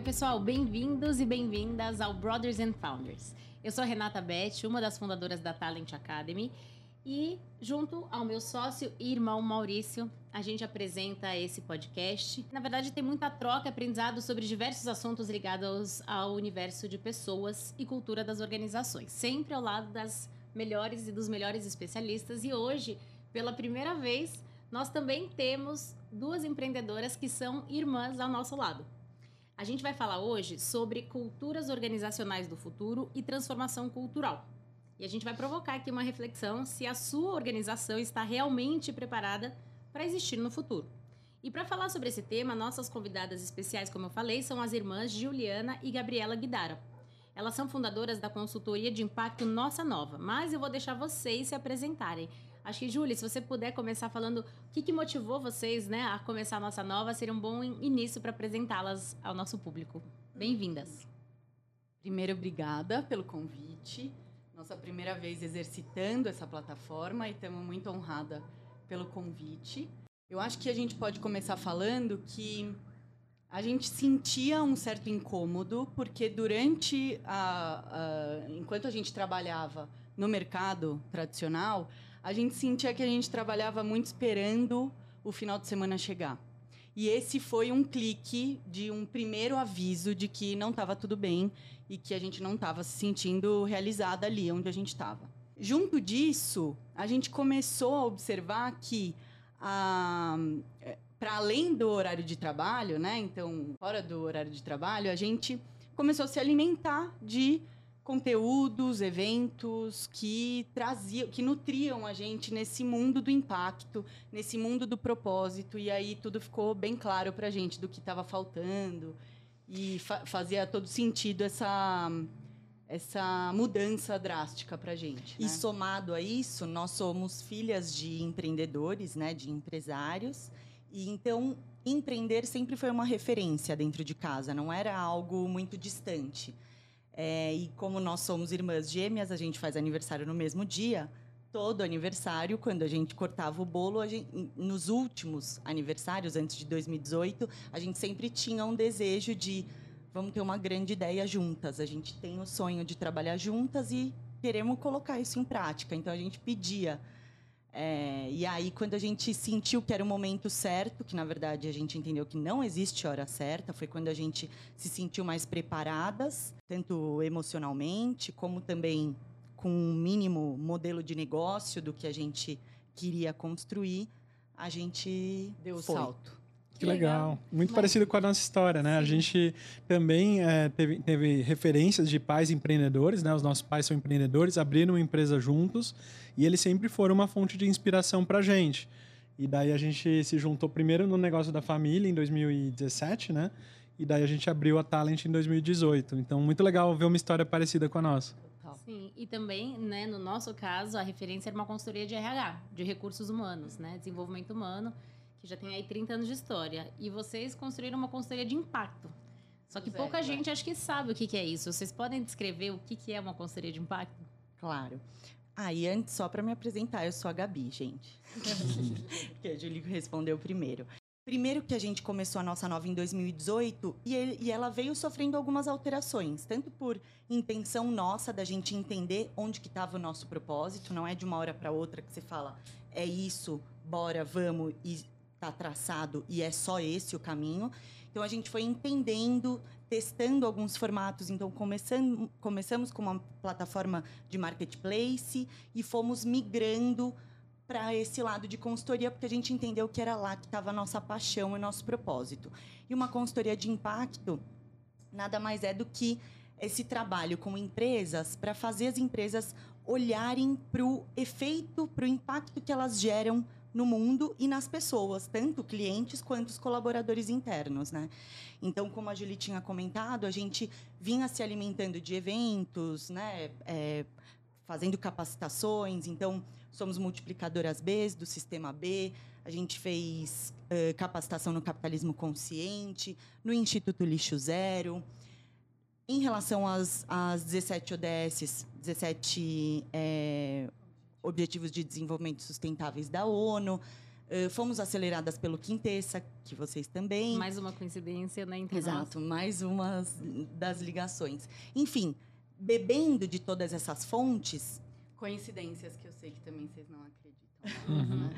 Oi, pessoal, bem-vindos e bem-vindas ao Brothers and Founders. Eu sou Renata Beth, uma das fundadoras da Talent Academy, e junto ao meu sócio e irmão Maurício, a gente apresenta esse podcast. Na verdade, tem muita troca aprendizado sobre diversos assuntos ligados ao universo de pessoas e cultura das organizações, sempre ao lado das melhores e dos melhores especialistas. E hoje, pela primeira vez, nós também temos duas empreendedoras que são irmãs ao nosso lado. A gente vai falar hoje sobre culturas organizacionais do futuro e transformação cultural. E a gente vai provocar aqui uma reflexão se a sua organização está realmente preparada para existir no futuro. E para falar sobre esse tema, nossas convidadas especiais, como eu falei, são as irmãs Juliana e Gabriela Guidara. Elas são fundadoras da consultoria de impacto Nossa Nova, mas eu vou deixar vocês se apresentarem. Acho que, Júlia, se você puder começar falando o que, que motivou vocês né, a começar a Nossa Nova, seria um bom início para apresentá-las ao nosso público. Bem-vindas. Primeiro, obrigada pelo convite nossa primeira vez exercitando essa plataforma e estamos muito honrada pelo convite. Eu acho que a gente pode começar falando que a gente sentia um certo incômodo porque durante a, a, enquanto a gente trabalhava no mercado tradicional, a gente sentia que a gente trabalhava muito esperando o final de semana chegar. E esse foi um clique de um primeiro aviso de que não estava tudo bem e que a gente não estava se sentindo realizada ali onde a gente estava. Junto disso, a gente começou a observar que para além do horário de trabalho, né? Então, fora do horário de trabalho, a gente começou a se alimentar de conteúdos, eventos que traziam, que nutriam a gente nesse mundo do impacto, nesse mundo do propósito, e aí tudo ficou bem claro para a gente do que estava faltando e fa fazia todo sentido essa essa mudança drástica para a gente. Né? E somado a isso, nós somos filhas de empreendedores, né, de empresários, e então empreender sempre foi uma referência dentro de casa, não era algo muito distante. É, e como nós somos irmãs gêmeas, a gente faz aniversário no mesmo dia. Todo aniversário, quando a gente cortava o bolo, gente, nos últimos aniversários, antes de 2018, a gente sempre tinha um desejo de vamos ter uma grande ideia juntas. A gente tem o sonho de trabalhar juntas e queremos colocar isso em prática. Então a gente pedia é, e aí, quando a gente sentiu que era o momento certo, que na verdade a gente entendeu que não existe hora certa, foi quando a gente se sentiu mais preparadas, tanto emocionalmente, como também com um mínimo modelo de negócio do que a gente queria construir, a gente deu o salto. Que legal. Muito Mas... parecido com a nossa história, né? Sim. A gente também é, teve, teve, referências de pais empreendedores, né? Os nossos pais são empreendedores, abriram uma empresa juntos e eles sempre foram uma fonte de inspiração para a gente. E daí a gente se juntou primeiro no negócio da família em 2017, né? E daí a gente abriu a Talent em 2018. Então, muito legal ver uma história parecida com a nossa. Sim, e também, né, no nosso caso, a referência era uma consultoria de RH, de recursos humanos, né? Desenvolvimento humano que já tem aí 30 anos de história, e vocês construíram uma consultoria de impacto. Só que é, pouca gente acho que sabe o que, que é isso. Vocês podem descrever o que, que é uma consultoria de impacto? Claro. Ah, e antes, só para me apresentar, eu sou a Gabi, gente. que a Julie respondeu primeiro. Primeiro que a gente começou a nossa nova em 2018 e, ele, e ela veio sofrendo algumas alterações, tanto por intenção nossa da gente entender onde que estava o nosso propósito, não é de uma hora para outra que você fala, é isso, bora, vamos, e está traçado e é só esse o caminho. Então a gente foi entendendo, testando alguns formatos. Então começamos, começamos com uma plataforma de marketplace e fomos migrando para esse lado de consultoria, porque a gente entendeu que era lá que estava a nossa paixão e nosso propósito. E uma consultoria de impacto nada mais é do que esse trabalho com empresas para fazer as empresas olharem para o efeito, para o impacto que elas geram no mundo e nas pessoas, tanto clientes quanto os colaboradores internos, né? Então, como a Julie tinha comentado, a gente vinha se alimentando de eventos, né? É, fazendo capacitações. Então, somos multiplicadoras B do Sistema B. A gente fez uh, capacitação no capitalismo consciente, no Instituto Lixo Zero. Em relação às, às 17 ODS, 17 é, Objetivos de Desenvolvimento Sustentáveis da ONU. Uh, fomos aceleradas pelo Quintessa, que vocês também. Mais uma coincidência, né? Entre Exato, nós. mais uma das ligações. Enfim, bebendo de todas essas fontes. Coincidências que eu sei que também vocês não acreditam. Uhum.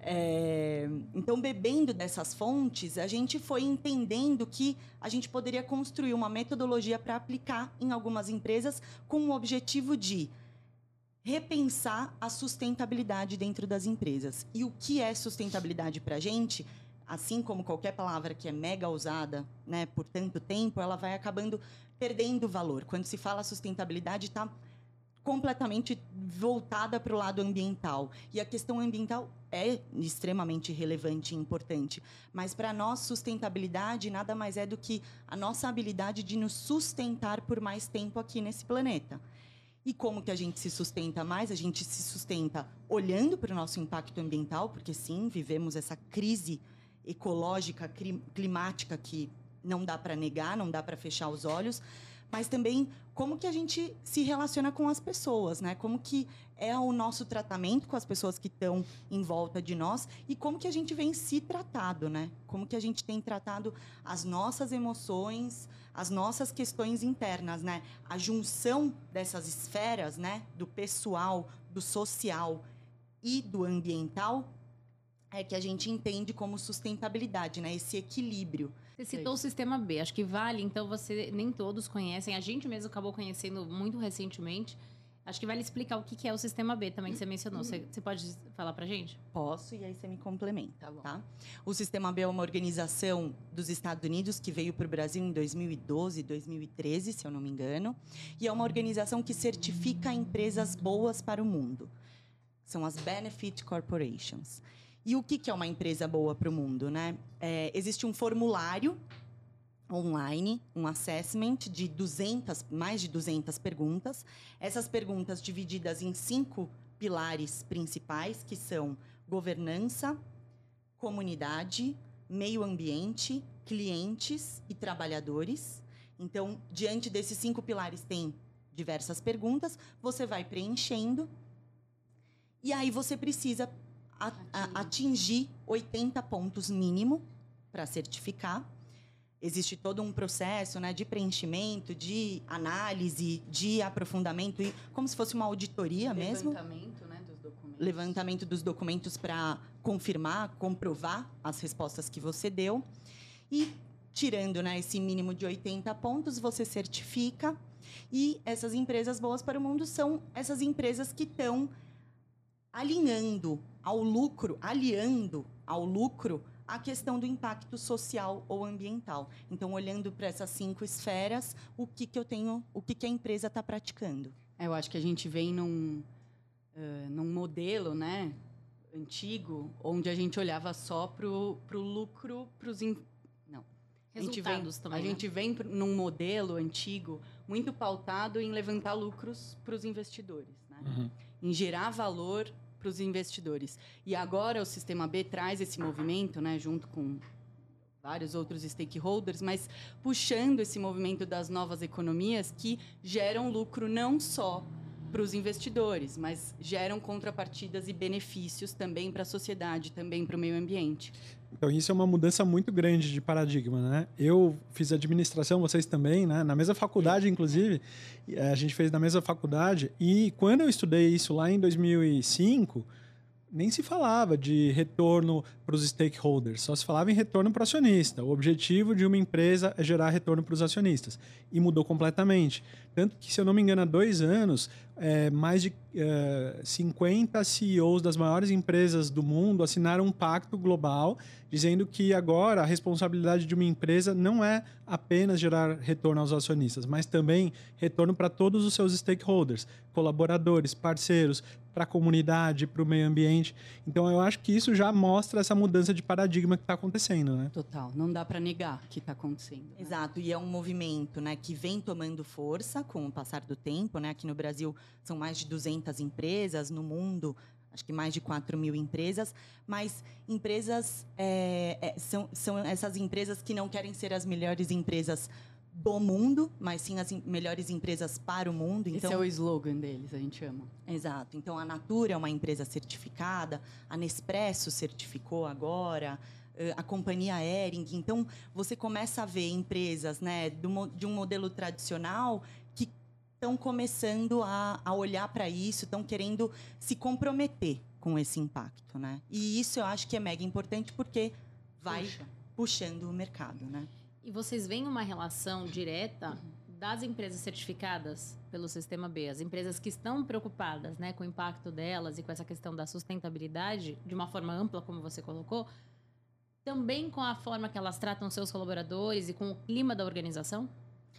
É, então, bebendo dessas fontes, a gente foi entendendo que a gente poderia construir uma metodologia para aplicar em algumas empresas com o objetivo de repensar a sustentabilidade dentro das empresas. E o que é sustentabilidade para a gente? Assim como qualquer palavra que é mega usada né, por tanto tempo, ela vai acabando perdendo valor. Quando se fala sustentabilidade, está completamente voltada para o lado ambiental. E a questão ambiental é extremamente relevante e importante. Mas para nós, sustentabilidade nada mais é do que a nossa habilidade de nos sustentar por mais tempo aqui nesse planeta. E como que a gente se sustenta mais? A gente se sustenta olhando para o nosso impacto ambiental, porque sim, vivemos essa crise ecológica, climática que não dá para negar, não dá para fechar os olhos, mas também como que a gente se relaciona com as pessoas, né? Como que é o nosso tratamento com as pessoas que estão em volta de nós e como que a gente vem se tratado, né? Como que a gente tem tratado as nossas emoções, as nossas questões internas, né? A junção dessas esferas, né, do pessoal, do social e do ambiental é que a gente entende como sustentabilidade, né? Esse equilíbrio. Você citou o sistema B, acho que vale, então você nem todos conhecem, a gente mesmo acabou conhecendo muito recentemente. Acho que vale explicar o que é o sistema B também que você mencionou. Você, você pode falar para gente? Posso, e aí você me complementa, tá, tá? O Sistema B é uma organização dos Estados Unidos que veio para o Brasil em 2012, 2013, se eu não me engano. E é uma organização que certifica empresas boas para o mundo. São as Benefit Corporations. E o que é uma empresa boa para o mundo? Né? É, existe um formulário online, um assessment de 200, mais de 200 perguntas. Essas perguntas divididas em cinco pilares principais, que são governança, comunidade, meio ambiente, clientes e trabalhadores. Então, diante desses cinco pilares, tem diversas perguntas, você vai preenchendo. E aí você precisa atingir 80 pontos mínimo para certificar. Existe todo um processo né, de preenchimento, de análise, de aprofundamento, e como se fosse uma auditoria mesmo. Levantamento né, dos documentos. Levantamento dos documentos para confirmar, comprovar as respostas que você deu. E tirando né, esse mínimo de 80 pontos, você certifica. E essas empresas boas para o mundo são essas empresas que estão alinhando ao lucro, aliando ao lucro a questão do impacto social ou ambiental. Então, olhando para essas cinco esferas, o que, que eu tenho, o que, que a empresa está praticando. É, eu acho que a gente vem num, uh, num modelo, né, antigo, onde a gente olhava só para o lucro, para os in... não. Resultados a gente vem, também. A né? gente vem num modelo antigo muito pautado em levantar lucros para os investidores, né? Uhum. em gerar valor para os investidores. E agora o Sistema B traz esse movimento, né, junto com vários outros stakeholders, mas puxando esse movimento das novas economias que geram lucro não só para os investidores, mas geram contrapartidas e benefícios também para a sociedade, também para o meio ambiente. Então isso é uma mudança muito grande de paradigma, né? Eu fiz administração, vocês também, né? Na mesma faculdade, inclusive, a gente fez na mesma faculdade e quando eu estudei isso lá em 2005 nem se falava de retorno para os stakeholders, só se falava em retorno para o acionista. O objetivo de uma empresa é gerar retorno para os acionistas. E mudou completamente. Tanto que, se eu não me engano, há dois anos, é, mais de é, 50 CEOs das maiores empresas do mundo assinaram um pacto global dizendo que agora a responsabilidade de uma empresa não é apenas gerar retorno aos acionistas, mas também retorno para todos os seus stakeholders, colaboradores, parceiros, para a comunidade, para o meio ambiente. Então, eu acho que isso já mostra essa mudança de paradigma que está acontecendo, né? Total, não dá para negar que está acontecendo. Né? Exato, e é um movimento, né, que vem tomando força com o passar do tempo, né? Aqui no Brasil são mais de 200 empresas, no mundo acho que mais de 4 mil empresas, mas empresas é, é, são, são essas empresas que não querem ser as melhores empresas do mundo, mas sim as melhores empresas para o mundo. Então, Esse é o slogan deles, a gente ama. Exato. Então, a Natura é uma empresa certificada, a Nespresso certificou agora, eh, a companhia Ering. Então, você começa a ver empresas né, de um modelo tradicional estão começando a, a olhar para isso, estão querendo se comprometer com esse impacto. Né? E isso eu acho que é mega importante porque vai Puxa. puxando o mercado. Né? E vocês veem uma relação direta das empresas certificadas pelo Sistema B, as empresas que estão preocupadas né, com o impacto delas e com essa questão da sustentabilidade, de uma forma ampla, como você colocou, também com a forma que elas tratam seus colaboradores e com o clima da organização?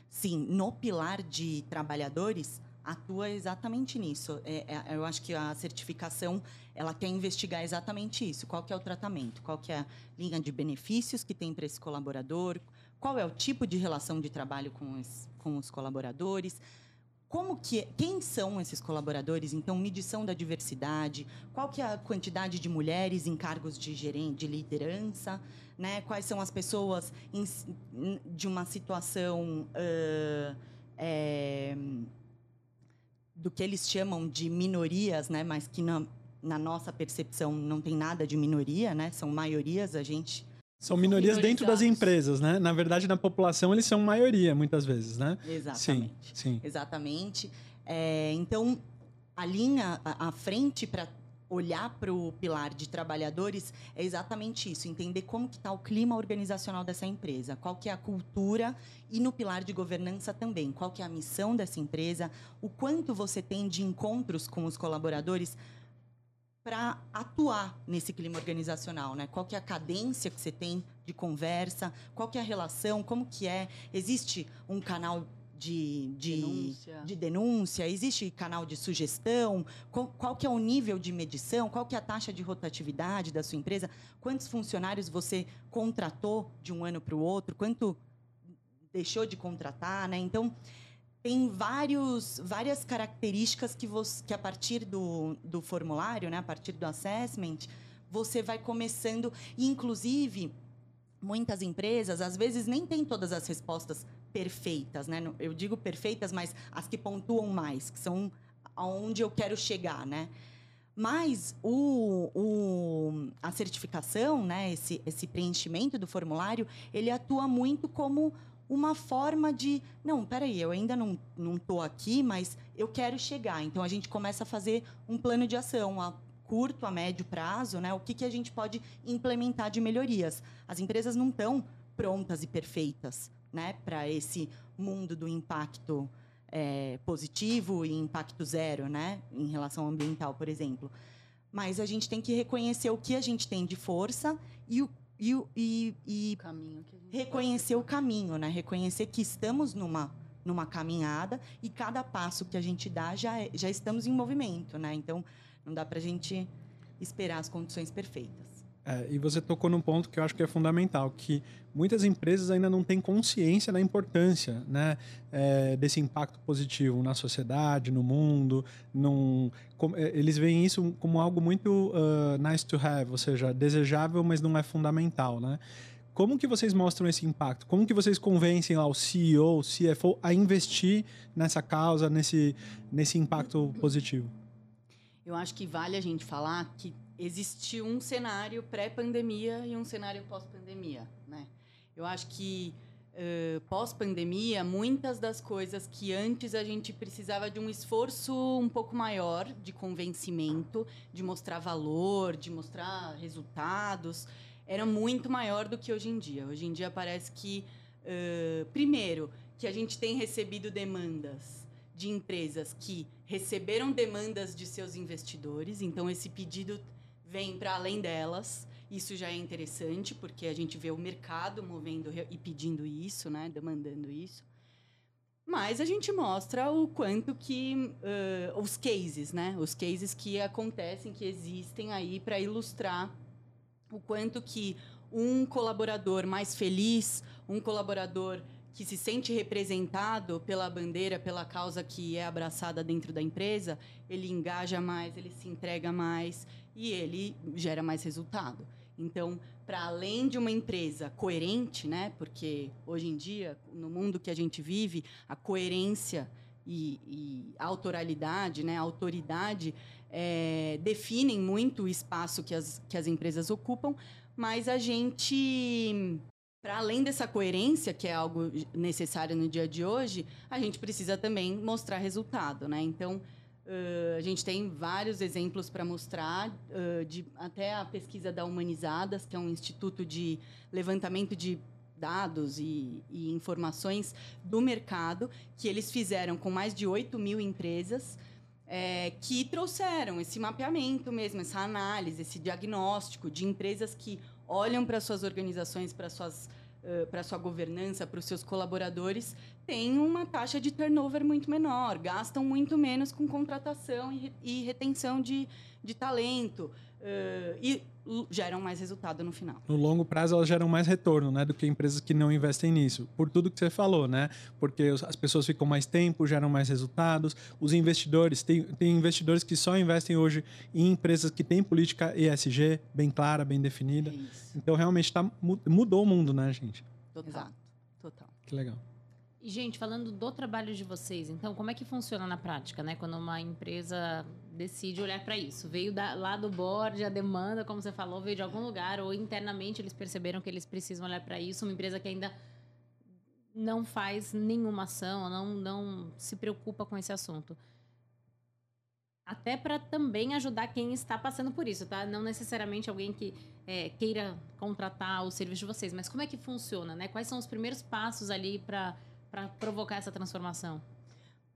Sim, no pilar de trabalhadores atua exatamente nisso. É, é, eu acho que a certificação ela quer investigar exatamente isso. Qual que é o tratamento? Qual que é a linha de benefícios que tem para esse colaborador? qual é o tipo de relação de trabalho com os, com os colaboradores, como que quem são esses colaboradores então medição da diversidade qual que é a quantidade de mulheres em cargos de gerente de liderança né quais são as pessoas em, de uma situação uh, é, do que eles chamam de minorias né mas que na, na nossa percepção não tem nada de minoria né são maiorias a gente são minorias dentro das empresas, né? Na verdade, na população, eles são maioria, muitas vezes, né? Exatamente. Sim, sim. Exatamente. É, então, a linha à frente para olhar para o pilar de trabalhadores é exatamente isso, entender como que está o clima organizacional dessa empresa, qual que é a cultura e no pilar de governança também, qual que é a missão dessa empresa, o quanto você tem de encontros com os colaboradores para atuar nesse clima organizacional, né? Qual que é a cadência que você tem de conversa? Qual que é a relação? Como que é? Existe um canal de, de, denúncia. de denúncia? Existe canal de sugestão? Qual, qual, que é o nível de medição? Qual que é a taxa de rotatividade da sua empresa? Quantos funcionários você contratou de um ano para o outro? Quanto deixou de contratar, né? Então, tem vários, várias características que, você, que a partir do, do formulário, né, a partir do assessment, você vai começando. E, inclusive, muitas empresas, às vezes, nem têm todas as respostas perfeitas. Né? Eu digo perfeitas, mas as que pontuam mais, que são aonde eu quero chegar. Né? Mas o, o, a certificação, né, esse, esse preenchimento do formulário, ele atua muito como uma forma de, não, peraí, eu ainda não estou aqui, mas eu quero chegar. Então, a gente começa a fazer um plano de ação a curto, a médio prazo, né? O que, que a gente pode implementar de melhorias. As empresas não estão prontas e perfeitas né, para esse mundo do impacto é, positivo e impacto zero, né, em relação ambiental, por exemplo. Mas a gente tem que reconhecer o que a gente tem de força e o e, e, e reconhecer o caminho, né? Reconhecer que estamos numa numa caminhada e cada passo que a gente dá já é, já estamos em movimento, né? Então não dá para a gente esperar as condições perfeitas. É, e você tocou num ponto que eu acho que é fundamental, que muitas empresas ainda não têm consciência da importância né, é, desse impacto positivo na sociedade, no mundo. Num, com, é, eles veem isso como algo muito uh, nice to have, ou seja, desejável, mas não é fundamental. Né? Como que vocês mostram esse impacto? Como que vocês convencem lá o CEO, o CFO a investir nessa causa, nesse, nesse impacto positivo? Eu acho que vale a gente falar que existiu um cenário pré-pandemia e um cenário pós-pandemia, né? Eu acho que uh, pós-pandemia, muitas das coisas que antes a gente precisava de um esforço um pouco maior de convencimento, de mostrar valor, de mostrar resultados, era muito maior do que hoje em dia. Hoje em dia parece que, uh, primeiro, que a gente tem recebido demandas de empresas que receberam demandas de seus investidores, então esse pedido vem para além delas. Isso já é interessante, porque a gente vê o mercado movendo e pedindo isso, né? demandando isso. Mas a gente mostra o quanto que uh, os cases, né? Os cases que acontecem, que existem aí para ilustrar o quanto que um colaborador mais feliz, um colaborador que se sente representado pela bandeira, pela causa que é abraçada dentro da empresa, ele engaja mais, ele se entrega mais, e ele gera mais resultado. Então, para além de uma empresa coerente, né? Porque hoje em dia, no mundo que a gente vive, a coerência e, e a autoralidade, né? Autoridade é, definem muito o espaço que as, que as empresas ocupam, mas a gente para além dessa coerência, que é algo necessário no dia de hoje, a gente precisa também mostrar resultado, né? Então, uh, a gente tem vários exemplos para mostrar, uh, de, até a pesquisa da Humanizadas, que é um instituto de levantamento de dados e, e informações do mercado, que eles fizeram com mais de 8 mil empresas, é, que trouxeram esse mapeamento mesmo, essa análise, esse diagnóstico de empresas que olham para suas organizações, para suas uh, para sua governança, para os seus colaboradores, têm uma taxa de turnover muito menor, gastam muito menos com contratação e, e retenção de, de talento. Uh, e geram mais resultado no final. No longo prazo, elas geram mais retorno, né, do que empresas que não investem nisso. Por tudo que você falou, né? Porque as pessoas ficam mais tempo, geram mais resultados. Os investidores, tem, tem investidores que só investem hoje em empresas que têm política ESG bem clara, bem definida. É então, realmente, tá, mudou o mundo, né, gente? Total. Exato. Total. Que legal. E, gente, falando do trabalho de vocês, então, como é que funciona na prática, né? Quando uma empresa decide olhar para isso? Veio da, lá do board, a demanda, como você falou, veio de algum lugar, ou internamente eles perceberam que eles precisam olhar para isso, uma empresa que ainda não faz nenhuma ação, não, não se preocupa com esse assunto. Até para também ajudar quem está passando por isso, tá? Não necessariamente alguém que é, queira contratar o serviço de vocês, mas como é que funciona, né? Quais são os primeiros passos ali para para provocar essa transformação?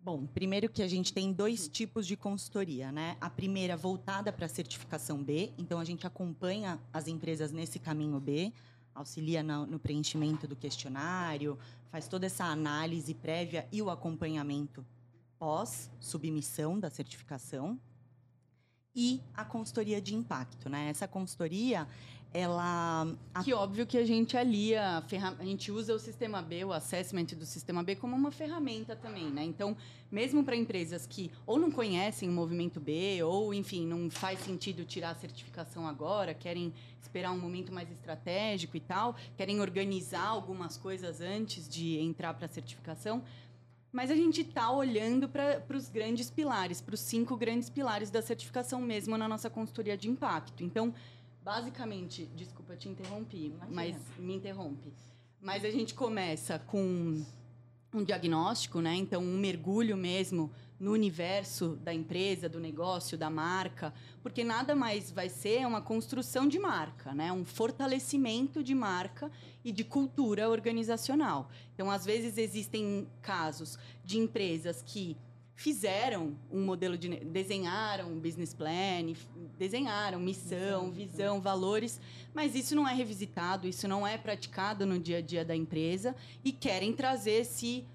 Bom, primeiro que a gente tem dois tipos de consultoria, né? A primeira voltada para a certificação B, então a gente acompanha as empresas nesse caminho B, auxilia no, no preenchimento do questionário, faz toda essa análise prévia e o acompanhamento pós submissão da certificação. E a consultoria de impacto, né? Essa consultoria, ela que óbvio que a gente alia a, a gente usa o sistema B o assessment do sistema B como uma ferramenta também né então mesmo para empresas que ou não conhecem o movimento B ou enfim não faz sentido tirar a certificação agora querem esperar um momento mais estratégico e tal querem organizar algumas coisas antes de entrar para a certificação mas a gente está olhando para os grandes pilares, para os cinco grandes pilares da certificação mesmo na nossa consultoria de impacto. Então, Basicamente, desculpa, te interrompi, Imagina. mas me interrompe. Mas a gente começa com um diagnóstico, né? Então, um mergulho mesmo no universo da empresa, do negócio, da marca, porque nada mais vai ser uma construção de marca, né? Um fortalecimento de marca e de cultura organizacional. Então, às vezes existem casos de empresas que fizeram um modelo de desenharam um business plan, desenharam missão, visão, valores, mas isso não é revisitado, isso não é praticado no dia a dia da empresa e querem trazer esse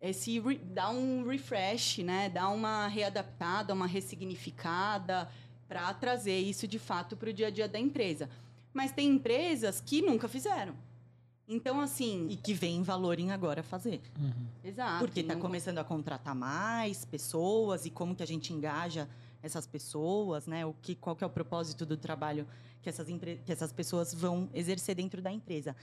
esse dar um refresh, né, dar uma readaptada, uma ressignificada para trazer isso de fato para o dia a dia da empresa. Mas tem empresas que nunca fizeram. Então, assim. E que vem valor em agora fazer. Uhum. Exato. Porque está começando a contratar mais pessoas e como que a gente engaja essas pessoas, né? O que, qual que é o propósito do trabalho que essas, que essas pessoas vão exercer dentro da empresa.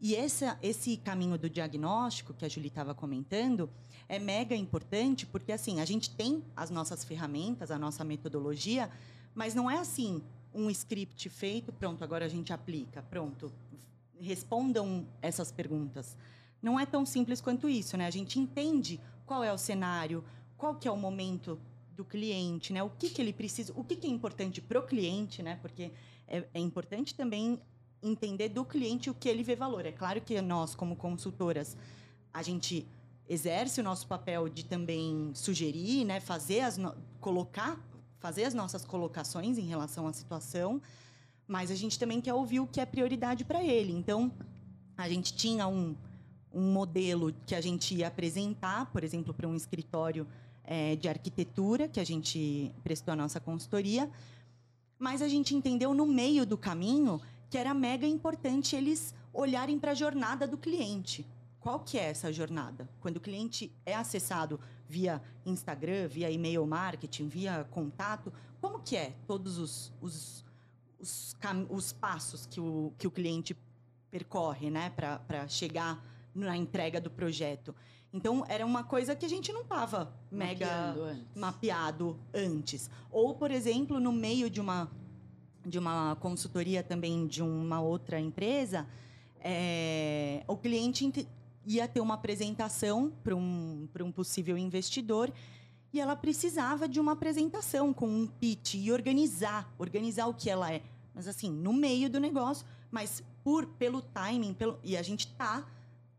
E essa, esse caminho do diagnóstico que a Julie estava comentando é mega importante porque assim a gente tem as nossas ferramentas, a nossa metodologia, mas não é assim um script feito, pronto, agora a gente aplica, pronto, respondam essas perguntas. Não é tão simples quanto isso, né? A gente entende qual é o cenário, qual que é o momento do cliente, né? O que, que ele precisa, o que, que é importante para o cliente, né? Porque é, é importante também entender do cliente o que ele vê valor. É claro que nós, como consultoras, a gente exerce o nosso papel de também sugerir, né? Fazer as no... colocar, fazer as nossas colocações em relação à situação, mas a gente também quer ouvir o que é prioridade para ele. Então, a gente tinha um, um modelo que a gente ia apresentar, por exemplo, para um escritório é, de arquitetura, que a gente prestou a nossa consultoria, mas a gente entendeu no meio do caminho que era mega importante eles olharem para a jornada do cliente. Qual que é essa jornada? Quando o cliente é acessado via Instagram, via e-mail marketing, via contato, como que é todos os, os os, os passos que o, que o cliente percorre, né, para chegar na entrega do projeto. Então, era uma coisa que a gente não estava mega antes. mapeado antes. Ou, por exemplo, no meio de uma, de uma consultoria também de uma outra empresa, é, o cliente ia ter uma apresentação para um, um possível investidor e ela precisava de uma apresentação com um pitch e organizar, organizar o que ela é. Mas assim, no meio do negócio, mas por pelo timing, pelo, e a gente está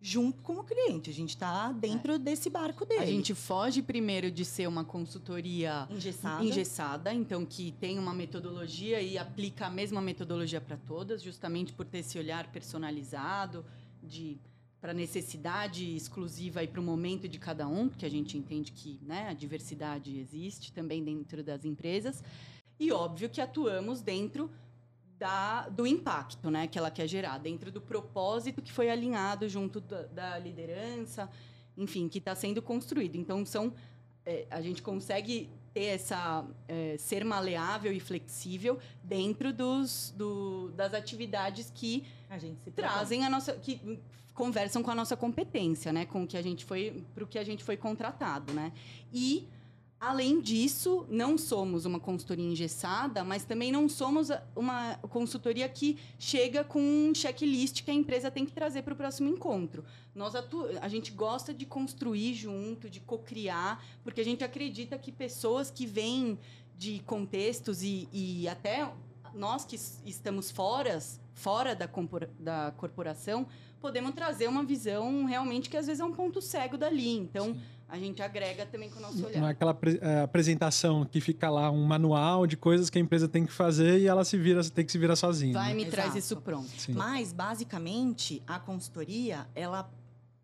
junto com o cliente. A gente está dentro é. desse barco dele. A gente foge primeiro de ser uma consultoria engessada. engessada, então que tem uma metodologia e aplica a mesma metodologia para todas, justamente por ter esse olhar personalizado de para necessidade exclusiva e para o momento de cada um, porque a gente entende que né, a diversidade existe também dentro das empresas. E óbvio que atuamos dentro da, do impacto né, que ela quer gerar, dentro do propósito que foi alinhado junto da, da liderança, enfim, que está sendo construído. Então, são, é, a gente consegue ter essa é, ser maleável e flexível dentro dos, do, das atividades que a trazem a nossa que conversam com a nossa competência, né, com o que a gente foi para o que a gente foi contratado, né, e Além disso, não somos uma consultoria engessada, mas também não somos uma consultoria que chega com um checklist que a empresa tem que trazer para o próximo encontro. Nós a gente gosta de construir junto, de co-criar, porque a gente acredita que pessoas que vêm de contextos e, e até nós que estamos fora, fora da, da corporação, podemos trazer uma visão realmente que às vezes é um ponto cego dali. Então. Sim a gente agrega também com o nosso olhar. Não é aquela é, apresentação que fica lá um manual de coisas que a empresa tem que fazer e ela se vira, tem que se virar sozinha. Vai né? me traz isso pronto. Sim. Mas basicamente a consultoria, ela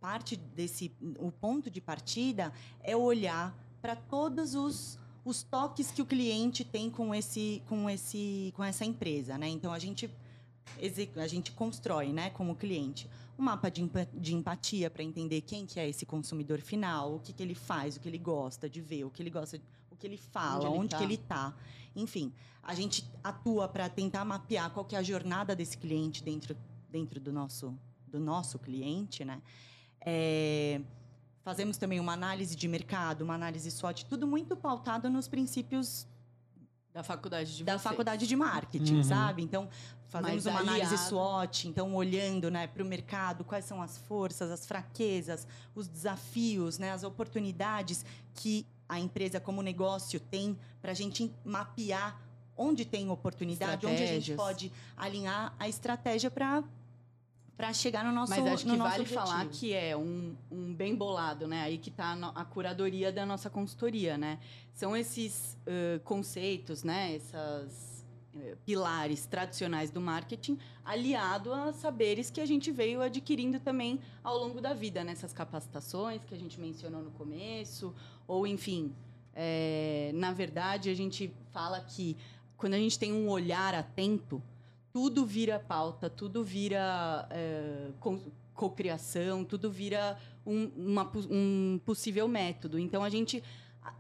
parte desse o ponto de partida é olhar para todos os os toques que o cliente tem com esse com esse com essa empresa, né? Então a gente a gente constrói, né, como cliente um mapa de, de empatia para entender quem que é esse consumidor final, o que, que ele faz, o que ele gosta de ver, o que ele gosta, o que ele fala, onde, onde tá. que ele está. Enfim, a gente atua para tentar mapear qual que é a jornada desse cliente dentro, dentro do, nosso, do nosso cliente, né? É, fazemos também uma análise de mercado, uma análise SWOT, tudo muito pautado nos princípios da faculdade de da vocês. faculdade de marketing, uhum. sabe? Então fazemos uma análise SWOT, então olhando, né, para o mercado, quais são as forças, as fraquezas, os desafios, né, as oportunidades que a empresa como negócio tem para a gente mapear onde tem oportunidade, onde a gente pode alinhar a estratégia para para chegar no nosso Mas acho que vale objetivo. falar que é um, um bem bolado, né? Aí que está a curadoria da nossa consultoria, né? São esses uh, conceitos, né? Essas pilares tradicionais do marketing, aliado a saberes que a gente veio adquirindo também ao longo da vida, nessas capacitações que a gente mencionou no começo, ou enfim, é, na verdade a gente fala que quando a gente tem um olhar atento tudo vira pauta, tudo vira é, cocriação, tudo vira um, uma, um possível método. Então, a gente,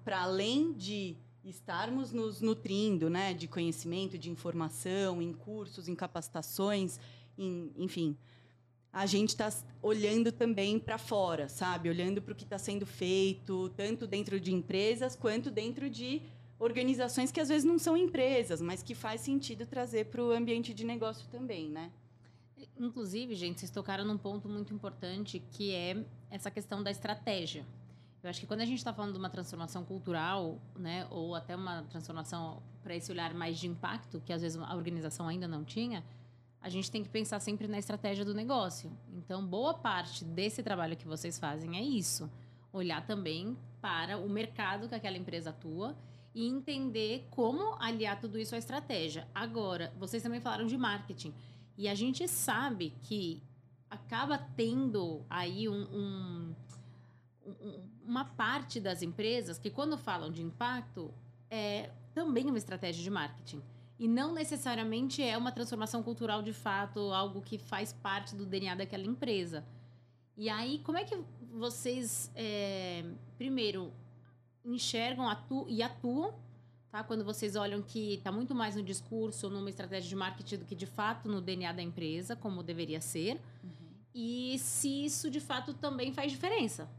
para além de estarmos nos nutrindo né, de conhecimento, de informação, em cursos, em capacitações, em, enfim, a gente está olhando também para fora, sabe? Olhando para o que está sendo feito, tanto dentro de empresas quanto dentro de organizações que às vezes não são empresas, mas que faz sentido trazer para o ambiente de negócio também, né? Inclusive, gente, vocês tocaram num ponto muito importante que é essa questão da estratégia. Eu acho que quando a gente está falando de uma transformação cultural, né, ou até uma transformação para esse olhar mais de impacto, que às vezes a organização ainda não tinha, a gente tem que pensar sempre na estratégia do negócio. Então, boa parte desse trabalho que vocês fazem é isso: olhar também para o mercado que aquela empresa atua e entender como aliar tudo isso à estratégia. Agora, vocês também falaram de marketing. E a gente sabe que acaba tendo aí um, um, um, uma parte das empresas que, quando falam de impacto, é também uma estratégia de marketing. E não necessariamente é uma transformação cultural de fato, algo que faz parte do DNA daquela empresa. E aí, como é que vocês, é, primeiro, enxergam atu e atuam tá? Quando vocês olham que está muito mais no discurso, numa estratégia de marketing do que de fato no DNA da empresa, como deveria ser. Uhum. E se isso de fato também faz diferença.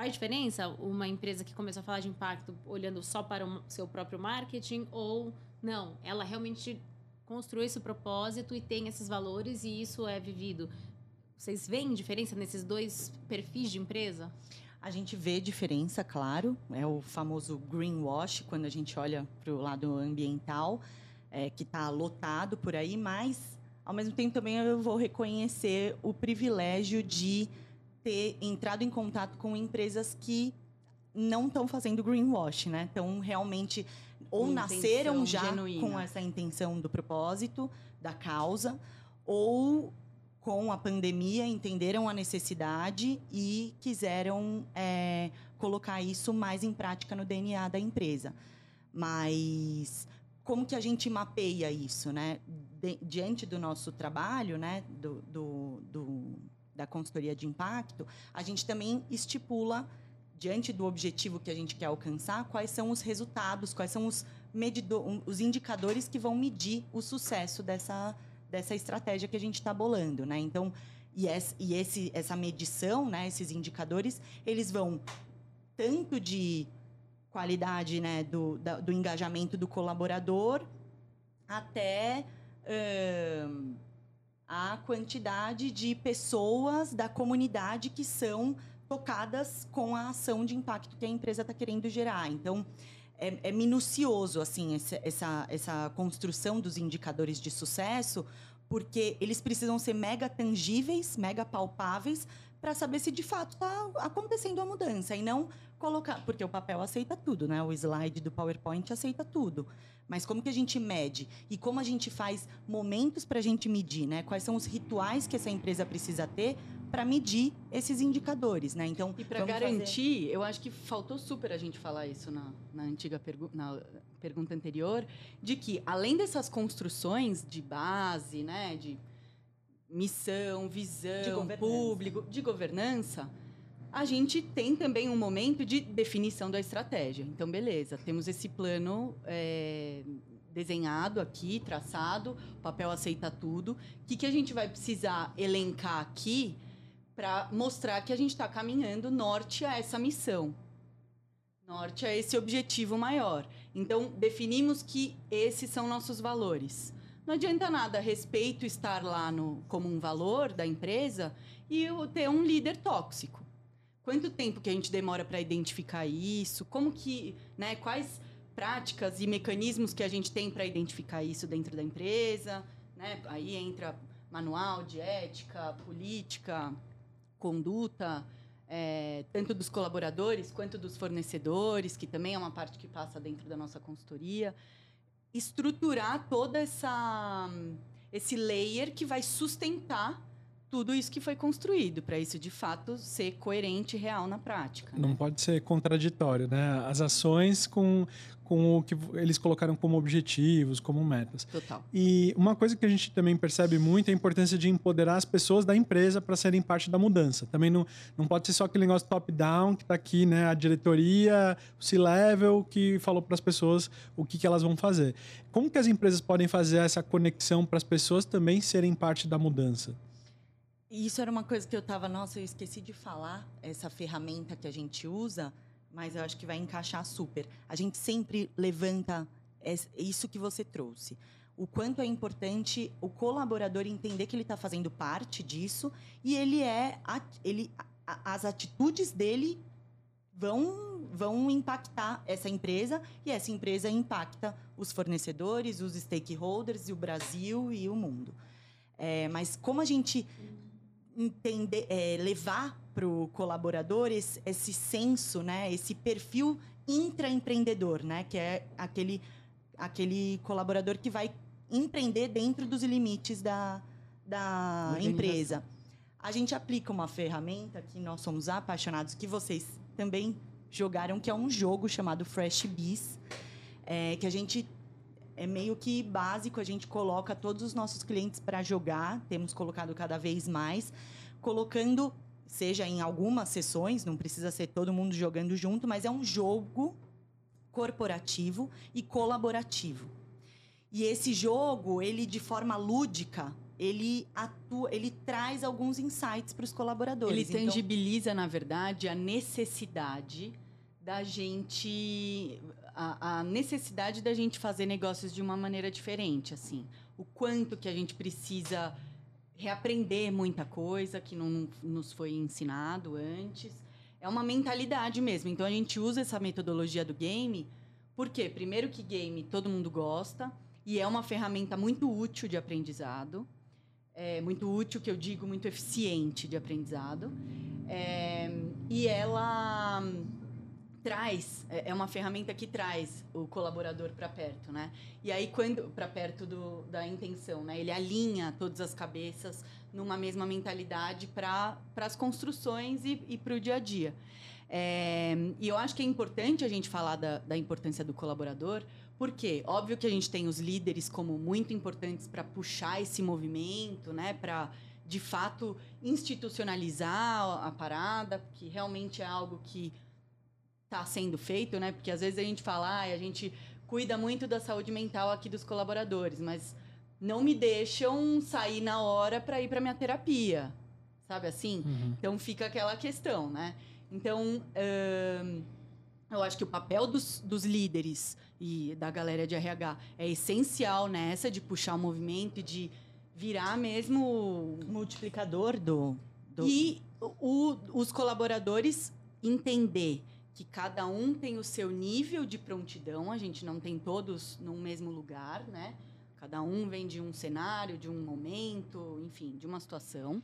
Faz diferença uma empresa que começou a falar de impacto olhando só para o seu próprio marketing ou não? Ela realmente construiu esse propósito e tem esses valores e isso é vivido. Vocês veem diferença nesses dois perfis de empresa? A gente vê diferença, claro. É o famoso greenwash, quando a gente olha para o lado ambiental, é, que está lotado por aí, mas, ao mesmo tempo, também eu vou reconhecer o privilégio de ter entrado em contato com empresas que não estão fazendo greenwash, né? Estão realmente ou nasceram já genuína. com essa intenção do propósito, da causa, ou com a pandemia entenderam a necessidade e quiseram é, colocar isso mais em prática no DNA da empresa. Mas como que a gente mapeia isso, né? De, diante do nosso trabalho, né? Do, do, do, da consultoria de impacto, a gente também estipula diante do objetivo que a gente quer alcançar, quais são os resultados, quais são os, medidor, os indicadores que vão medir o sucesso dessa dessa estratégia que a gente está bolando, né? Então, e, esse, essa medição, né, esses indicadores, eles vão tanto de qualidade né, do, da, do engajamento do colaborador até uh, a quantidade de pessoas da comunidade que são tocadas com a ação de impacto que a empresa está querendo gerar. Então, é, é minucioso assim essa, essa, essa construção dos indicadores de sucesso, porque eles precisam ser mega tangíveis, mega palpáveis, para saber se de fato está acontecendo a mudança e não colocar, porque o papel aceita tudo, né? O slide do PowerPoint aceita tudo. Mas como que a gente mede e como a gente faz momentos para a gente medir, né? Quais são os rituais que essa empresa precisa ter para medir esses indicadores, né? Então e para garantir, fazer... eu acho que faltou super a gente falar isso na, na antiga pergu na pergunta anterior, de que além dessas construções de base, né, de missão, visão, de público, de governança, a gente tem também um momento de definição da estratégia. Então, beleza, temos esse plano é, desenhado aqui, traçado, o papel aceita tudo. O que, que a gente vai precisar elencar aqui? para mostrar que a gente está caminhando norte a essa missão, norte a esse objetivo maior. Então, definimos que esses são nossos valores. Não adianta nada respeito estar lá no, como um valor da empresa e ter um líder tóxico. Quanto tempo que a gente demora para identificar isso? Como que, né, quais práticas e mecanismos que a gente tem para identificar isso dentro da empresa? Né? Aí entra manual de ética, política, conduta, é, tanto dos colaboradores quanto dos fornecedores, que também é uma parte que passa dentro da nossa consultoria. Estruturar toda essa esse layer que vai sustentar tudo isso que foi construído, para isso de fato ser coerente e real na prática. Não né? pode ser contraditório, né? As ações com, com o que eles colocaram como objetivos, como metas. Total. E uma coisa que a gente também percebe muito é a importância de empoderar as pessoas da empresa para serem parte da mudança. Também não, não pode ser só aquele negócio top-down que está aqui, né? A diretoria, o C-level que falou para as pessoas o que, que elas vão fazer. Como que as empresas podem fazer essa conexão para as pessoas também serem parte da mudança? Isso era uma coisa que eu estava, nossa, eu esqueci de falar, essa ferramenta que a gente usa, mas eu acho que vai encaixar super. A gente sempre levanta isso que você trouxe. O quanto é importante o colaborador entender que ele está fazendo parte disso e ele é ele as atitudes dele vão vão impactar essa empresa e essa empresa impacta os fornecedores, os stakeholders e o Brasil e o mundo. É, mas como a gente entender, é, levar para o colaborador esse, esse senso, né, esse perfil intraempreendedor, né, que é aquele, aquele colaborador que vai empreender dentro dos limites da, da empresa. A gente aplica uma ferramenta que nós somos apaixonados, que vocês também jogaram, que é um jogo chamado Fresh Bees, é, que a gente é meio que básico, a gente coloca todos os nossos clientes para jogar, temos colocado cada vez mais, colocando, seja em algumas sessões, não precisa ser todo mundo jogando junto, mas é um jogo corporativo e colaborativo. E esse jogo, ele de forma lúdica, ele atua, ele traz alguns insights para os colaboradores. Ele então tangibiliza, então... na verdade, a necessidade da gente a, a, necessidade da gente fazer negócios de uma maneira diferente, assim, o quanto que a gente precisa reaprender muita coisa que não nos foi ensinado antes. É uma mentalidade mesmo. Então a gente usa essa metodologia do game, porque primeiro que game todo mundo gosta e é uma ferramenta muito útil de aprendizado. É muito útil, que eu digo, muito eficiente de aprendizado. É, e ela traz é, é uma ferramenta que traz o colaborador para perto, né? E aí quando para perto do, da intenção, né? Ele alinha todas as cabeças numa mesma mentalidade para as construções e, e para o dia a dia. É, e eu acho que é importante a gente falar da, da importância do colaborador, porque óbvio que a gente tem os líderes como muito importantes para puxar esse movimento, né? Para de fato institucionalizar a parada, que realmente é algo que está sendo feito, né? Porque às vezes a gente fala, ah, a gente cuida muito da saúde mental aqui dos colaboradores, mas não me deixam sair na hora para ir para minha terapia, sabe assim? Uhum. Então fica aquela questão, né? Então hum, eu acho que o papel dos, dos líderes e da galera de RH é essencial nessa de puxar o movimento e de virar mesmo multiplicador do, do... e o, os colaboradores entender que cada um tem o seu nível de prontidão, a gente não tem todos no mesmo lugar, né? Cada um vem de um cenário, de um momento, enfim, de uma situação.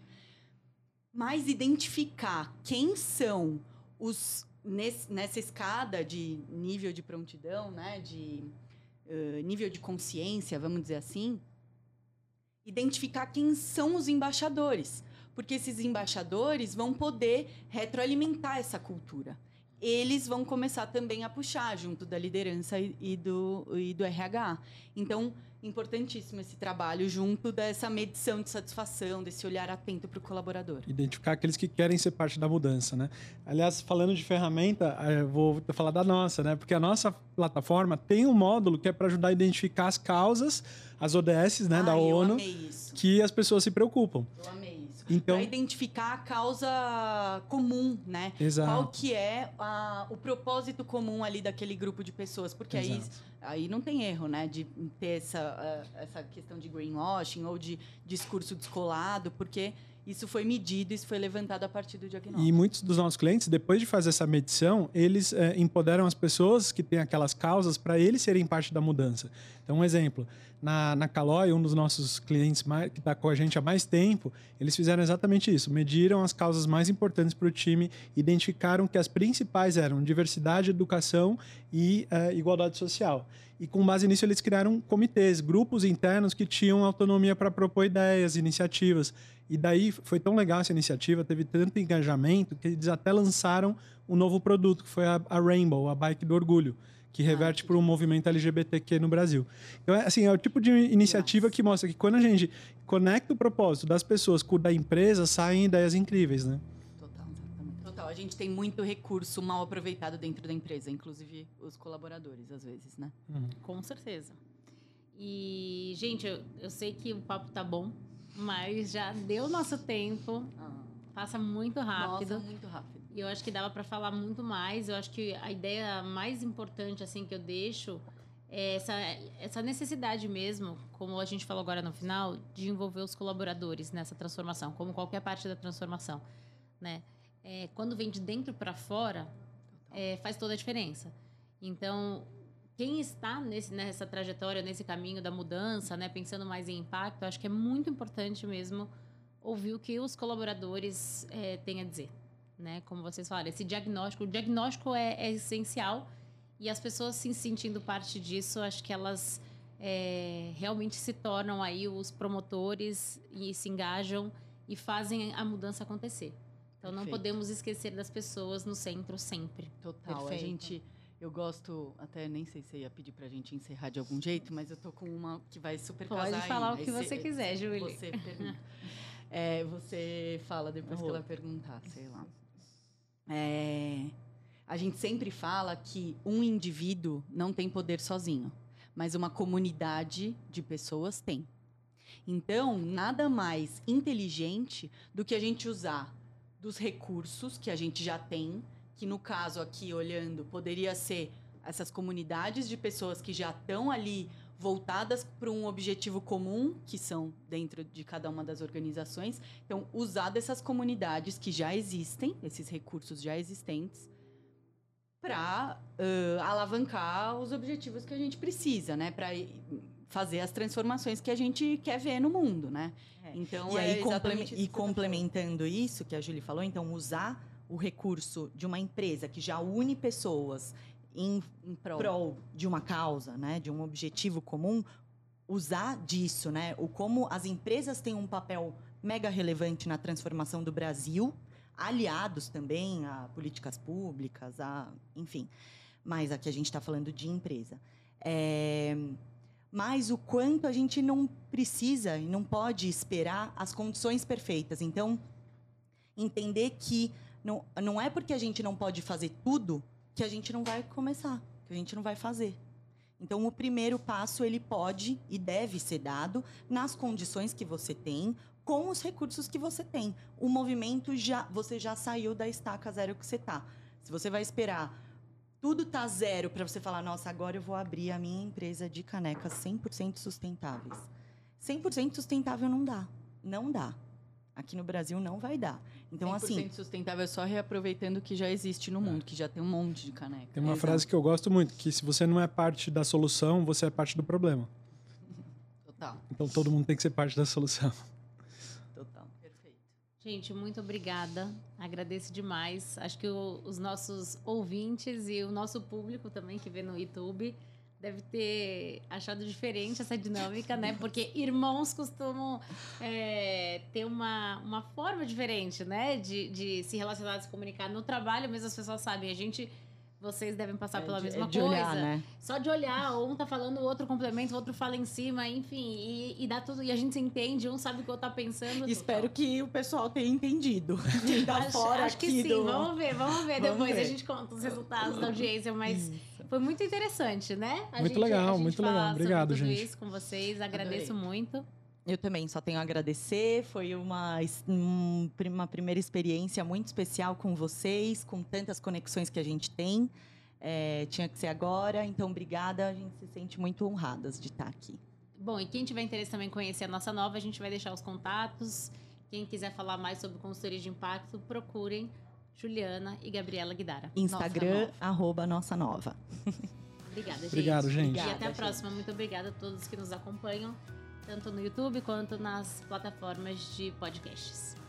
Mas identificar quem são os nesse, nessa escada de nível de prontidão, né? De uh, nível de consciência, vamos dizer assim, identificar quem são os embaixadores, porque esses embaixadores vão poder retroalimentar essa cultura eles vão começar também a puxar junto da liderança e, do, e do RH. Então, importantíssimo esse trabalho junto dessa medição de satisfação, desse olhar atento para o colaborador. Identificar aqueles que querem ser parte da mudança, né? Aliás, falando de ferramenta, eh, eu vou falar da nossa, né? Porque a nossa plataforma tem um módulo que é para ajudar a identificar as causas, as ODS, né, ah, da ONU, que as pessoas se preocupam. Eu amei então, para identificar a causa comum, né? Exato. Qual que é a, o propósito comum ali daquele grupo de pessoas, porque aí, aí não tem erro, né? De ter essa, essa questão de greenwashing ou de discurso descolado, porque isso foi medido, isso foi levantado a partir do diagnóstico. E muitos dos nossos clientes, depois de fazer essa medição, eles é, empoderam as pessoas que têm aquelas causas para eles serem parte da mudança. Então, um exemplo, na, na Caloi, um dos nossos clientes mais, que está com a gente há mais tempo, eles fizeram exatamente isso. Mediram as causas mais importantes para o time, identificaram que as principais eram diversidade, educação e é, igualdade social. E com base nisso, eles criaram comitês, grupos internos que tinham autonomia para propor ideias, iniciativas. E daí foi tão legal essa iniciativa, teve tanto engajamento, que eles até lançaram um novo produto, que foi a, a Rainbow, a bike do orgulho, que ah, reverte ah, para o movimento LGBTQ no Brasil. Então, é, assim, é o tipo de iniciativa que mostra que quando a gente conecta o propósito das pessoas com o da empresa, saem ideias incríveis, né? Total, Total. A gente tem muito recurso mal aproveitado dentro da empresa, inclusive os colaboradores, às vezes, né? Uhum. Com certeza. E, gente, eu, eu sei que o papo tá bom, mas já deu nosso tempo. Ah. Passa muito rápido. Nossa, muito rápido. E eu acho que dava para falar muito mais. Eu acho que a ideia mais importante assim que eu deixo é essa, essa necessidade mesmo, como a gente falou agora no final, de envolver os colaboradores nessa transformação, como qualquer parte da transformação, né? É, quando vem de dentro para fora, é, faz toda a diferença. Então, quem está nesse, nessa trajetória, nesse caminho da mudança, né, pensando mais em impacto, acho que é muito importante mesmo ouvir o que os colaboradores é, têm a dizer. Né? Como vocês falaram, esse diagnóstico, o diagnóstico é, é essencial e as pessoas se sentindo parte disso, acho que elas é, realmente se tornam aí os promotores e se engajam e fazem a mudança acontecer. Então Perfeito. não podemos esquecer das pessoas no centro sempre. Total. Perfeito. A gente eu gosto, até nem sei se você ia pedir pra gente encerrar de algum jeito, mas eu tô com uma que vai super Pode casar falar aí. o que você quiser, Júlia. Você pergunta. é, você fala depois que ela perguntar, sei lá. É, A gente sempre fala que um indivíduo não tem poder sozinho, mas uma comunidade de pessoas tem. Então, nada mais inteligente do que a gente usar dos recursos que a gente já tem, que no caso aqui olhando poderia ser essas comunidades de pessoas que já estão ali voltadas para um objetivo comum, que são dentro de cada uma das organizações. Então, usar dessas comunidades que já existem, esses recursos já existentes, para uh, alavancar os objetivos que a gente precisa, né? Para fazer as transformações que a gente quer ver no mundo, né? É. Então, e, aí, é e tá complementando isso que a Julie falou, então usar o recurso de uma empresa que já une pessoas em, em prol. prol. de uma causa, né, de um objetivo comum, usar disso, né, o como as empresas têm um papel mega relevante na transformação do Brasil, aliados também a políticas públicas, a, enfim, mas aqui a gente está falando de empresa. É, mas o quanto a gente não precisa e não pode esperar as condições perfeitas. Então, entender que não, não é porque a gente não pode fazer tudo que a gente não vai começar, que a gente não vai fazer. Então, o primeiro passo ele pode e deve ser dado nas condições que você tem, com os recursos que você tem. O movimento já, você já saiu da estaca zero que você está. Se você vai esperar tudo tá zero para você falar, nossa, agora eu vou abrir a minha empresa de canecas 100% sustentáveis. 100% sustentável não dá. Não dá. Aqui no Brasil não vai dar. Então, 100% assim. sustentável é só reaproveitando o que já existe no mundo, que já tem um monte de caneca. Tem uma é frase que eu gosto muito: que se você não é parte da solução, você é parte do problema. Total. Então todo mundo tem que ser parte da solução. Total. Perfeito. Gente, muito obrigada. Agradeço demais. Acho que o, os nossos ouvintes e o nosso público também que vê no YouTube deve ter achado diferente essa dinâmica, né? Porque irmãos costumam é, ter uma, uma forma diferente, né? De, de se relacionar, de se comunicar no trabalho, mas as pessoas sabem, a gente vocês devem passar é, pela mesma é de coisa. Olhar, né? Só de olhar, um tá falando, o outro complementa, o outro fala em cima, enfim, e, e dá tudo, e a gente se entende, um sabe o que o outro tá pensando. Espero que o pessoal tenha entendido. da acho, fora acho que sim, do... vamos ver, vamos ver vamos depois, ver. a gente conta os resultados da audiência, mas foi muito interessante, né? A muito gente, legal, muito legal. Obrigado, tudo gente. isso com vocês, agradeço Adorei. muito. Eu também só tenho a agradecer. Foi uma, uma primeira experiência muito especial com vocês, com tantas conexões que a gente tem. É, tinha que ser agora, então obrigada. A gente se sente muito honradas de estar aqui. Bom, e quem tiver interesse também em conhecer a nossa nova, a gente vai deixar os contatos. Quem quiser falar mais sobre consultoria de impacto, procurem Juliana e Gabriela Guidara. Instagram, nossa arroba nossa nova. Obrigada, gente. Obrigado, gente. e até a próxima. Muito obrigada a todos que nos acompanham tanto no YouTube quanto nas plataformas de podcasts.